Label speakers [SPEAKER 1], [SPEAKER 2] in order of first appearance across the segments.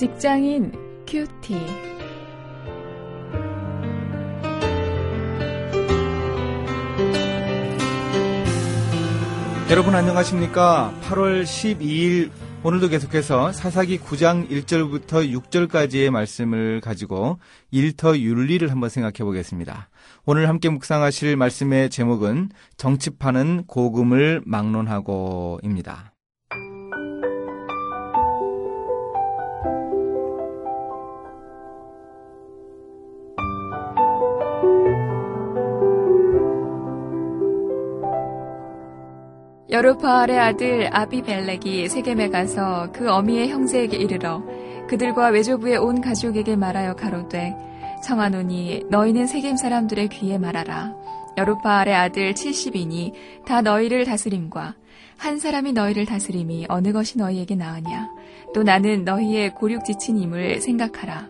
[SPEAKER 1] 직장인 큐티.
[SPEAKER 2] 여러분 안녕하십니까? 8월 12일 오늘도 계속해서 사사기 9장 1절부터 6절까지의 말씀을 가지고 일터 윤리를 한번 생각해 보겠습니다. 오늘 함께 묵상하실 말씀의 제목은 정치파는 고금을 막론하고입니다.
[SPEAKER 1] 여루파알의 아들 아비멜렉이 세겜에 가서 그 어미의 형제에게 이르러 그들과 외조부의 온 가족에게 말하여 가로되 청하노니 너희는 세겜 사람들의 귀에 말하라. 여루파알의 아들 70이니 다 너희를 다스림과 한 사람이 너희를 다스림이 어느 것이 너희에게 나으냐? 또 나는 너희의 고륙 지친임을 생각하라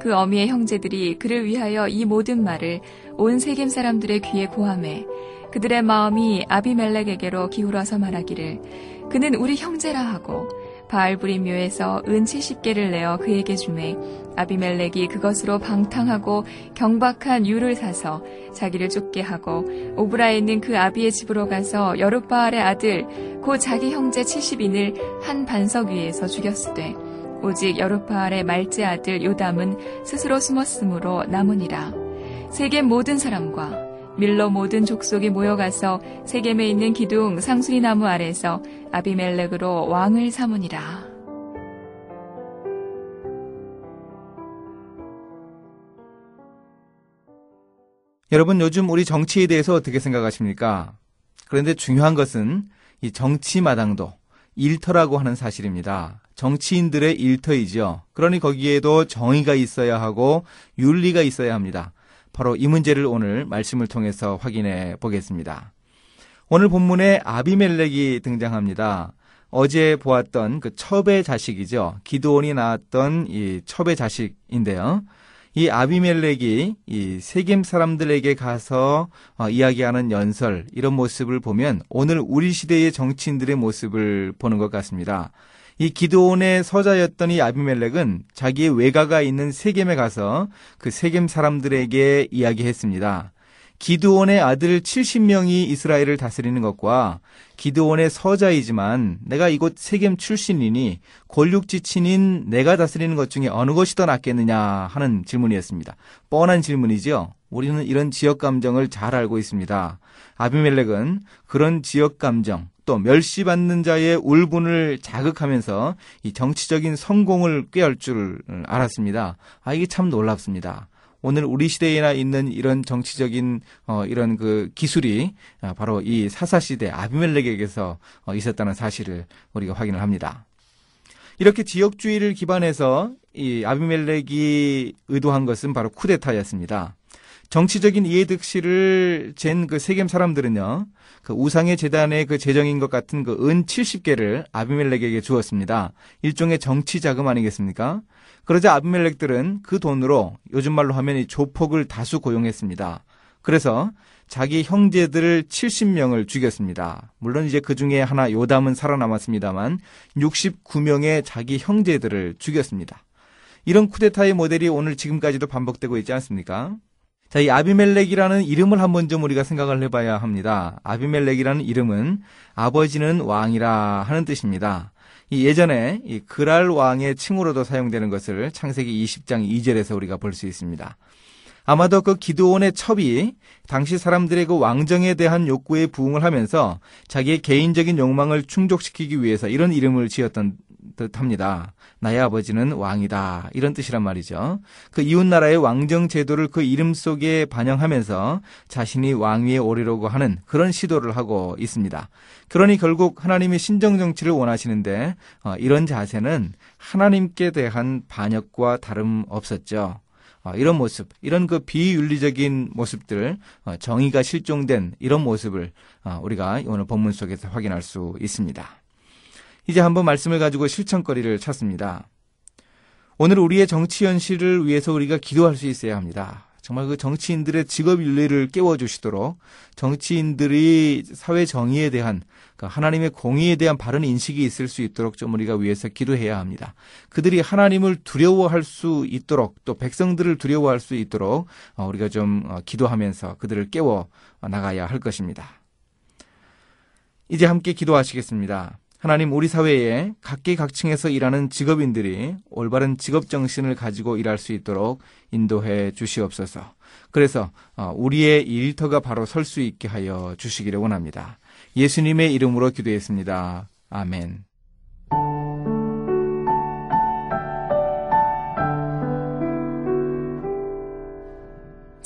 [SPEAKER 1] 그 어미의 형제들이 그를 위하여 이 모든 말을 온 세겜 사람들의 귀에 고함해 그들의 마음이 아비멜렉에게로 기울어서 말하기를 그는 우리 형제라 하고 바알브림 묘에서 은 70개를 내어 그에게 주매 아비멜렉이 그것으로 방탕하고 경박한 유를 사서 자기를 쫓게 하고 오브라에 있는 그 아비의 집으로 가서 여룻바알의 아들 고 자기 형제 70인을 한 반석 위에서 죽였으되 오직 여룻바알의 말제 아들 요담은 스스로 숨었으므로 남으니라 세계 모든 사람과 밀러 모든 족속이 모여가서 세겜에 있는 기둥 상수리 나무 아래서 아비멜렉으로 왕을 삼으니라.
[SPEAKER 2] 여러분 요즘 우리 정치에 대해서 어떻게 생각하십니까? 그런데 중요한 것은 이 정치 마당도 일터라고 하는 사실입니다. 정치인들의 일터이죠. 그러니 거기에도 정의가 있어야 하고 윤리가 있어야 합니다. 바로 이 문제를 오늘 말씀을 통해서 확인해 보겠습니다. 오늘 본문에 아비멜렉이 등장합니다. 어제 보았던 그 첩의 자식이죠. 기도원이 낳았던 이 첩의 자식인데요. 이 아비멜렉이 이 세겜 사람들에게 가서 어, 이야기하는 연설 이런 모습을 보면 오늘 우리 시대의 정치인들의 모습을 보는 것 같습니다. 이 기도원의 서자였던 이 아비멜렉은 자기의 외가가 있는 세겜에 가서 그 세겜 사람들에게 이야기했습니다. 기드온의 아들 70명이 이스라엘을 다스리는 것과 기드온의 서자이지만 내가 이곳 세겜 출신이니 권력 지친인 내가 다스리는 것 중에 어느 것이 더 낫겠느냐 하는 질문이었습니다. 뻔한 질문이죠. 우리는 이런 지역 감정을 잘 알고 있습니다. 아비멜렉은 그런 지역 감정, 또 멸시받는 자의 울분을 자극하면서 이 정치적인 성공을 꾀할 줄 알았습니다. 아, 이게 참 놀랍습니다. 오늘 우리 시대에나 있는 이런 정치적인 어, 이런 그 기술이 아, 바로 이 사사 시대 아비멜렉에게서 어, 있었다는 사실을 우리가 확인을 합니다. 이렇게 지역주의를 기반해서 이 아비멜렉이 의도한 것은 바로 쿠데타였습니다. 정치적인 이해득실을 잰 그 세겜 사람들은요, 그 우상의 재단의 그 재정인 것 같은 그 은 70개를 아비멜렉에게 주었습니다. 일종의 정치 자금 아니겠습니까? 그러자 아비멜렉들은 그 돈으로 요즘 말로 하면 이 조폭을 다수 고용했습니다. 그래서 자기 형제들을 70명을 죽였습니다. 물론 이제 그 중에 하나 요담은 살아남았습니다만 69명의 자기 형제들을 죽였습니다. 이런 쿠데타의 모델이 오늘 지금까지도 반복되고 있지 않습니까? 자, 이 아비멜렉이라는 이름을 한번 좀 우리가 생각을 해봐야 합니다. 아비멜렉이라는 이름은 아버지는 왕이라 하는 뜻입니다. 이 예전에 이 그랄 왕의 칭으로도 사용되는 것을 창세기 20장 2절에서 우리가 볼 수 있습니다. 아마도 그 기드온의 첩이 당시 사람들의 그 왕정에 대한 욕구에 부응을 하면서 자기의 개인적인 욕망을 충족시키기 위해서 이런 이름을 지었던 듯 합니다. 나의 아버지는 왕이다. 이런 뜻이란 말이죠. 그 이웃나라의 왕정 제도를 그 이름 속에 반영하면서 자신이 왕위에 오르려고 하는 그런 시도를 하고 있습니다. 그러니 결국 하나님이 신정 정치를 원하시는데 어, 이런 자세는 하나님께 대한 반역과 다름 없었죠. 어, 이런 모습, 이런 그 비윤리적인 모습들, 어, 정의가 실종된 이런 모습을 어, 우리가 오늘 본문 속에서 확인할 수 있습니다. 이제 한번 말씀을 가지고 실천거리를 찾습니다. 오늘 우리의 정치 현실을 위해서 우리가 기도할 수 있어야 합니다. 정말 그 정치인들의 직업 윤리를 깨워주시도록 정치인들이 사회 정의에 대한 그 하나님의 공의에 대한 바른 인식이 있을 수 있도록 좀 우리가 위해서 기도해야 합니다. 그들이 하나님을 두려워할 수 있도록 또 백성들을 두려워할 수 있도록 어, 우리가 좀 어, 기도하면서 그들을 깨워 나가야 할 것입니다. 이제 함께 기도하시겠습니다. 하나님 우리 사회에 각계각층에서 일하는 직업인들이 올바른 직업 정신을 가지고 일할 수 있도록 인도해 주시옵소서. 그래서 어, 우리의 일터가 바로 설 수 있게 하여 주시기를 원합니다. 예수님의 이름으로 기도했습니다. 아멘.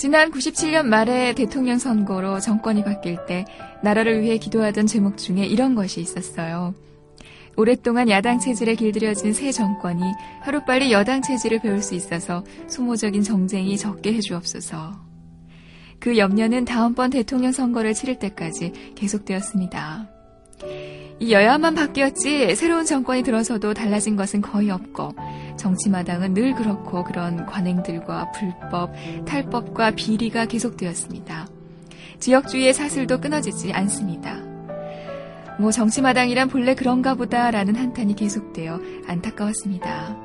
[SPEAKER 1] 지난 97년 말에 대통령 선거로 정권이 바뀔 때 나라를 위해 기도하던 제목 중에 이런 것이 있었어요. 오랫동안 야당 체질에 길들여진 새 정권이 하루빨리 여당 체질을 배울 수 있어서 소모적인 정쟁이 적게 해주옵소서. 그 염려는 다음번 대통령 선거를 치를 때까지 계속되었습니다. 이 여야만 바뀌었지 새로운 정권이 들어서도 달라진 것은 거의 없고 정치마당은 늘 그렇고 그런 관행들과 불법, 탈법과 비리가 계속되었습니다. 지역주의의 사슬도 끊어지지 않습니다. 뭐 정치마당이란 본래 그런가 보다라는 한탄이 계속되어 안타까웠습니다.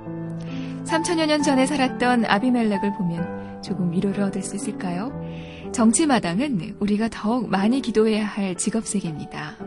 [SPEAKER 1] 3천여 년 전에 살았던 아비멜렉을 보면 조금 위로를 얻을 수 있을까요? 정치마당은 우리가 더욱 많이 기도해야 할 직업세계입니다.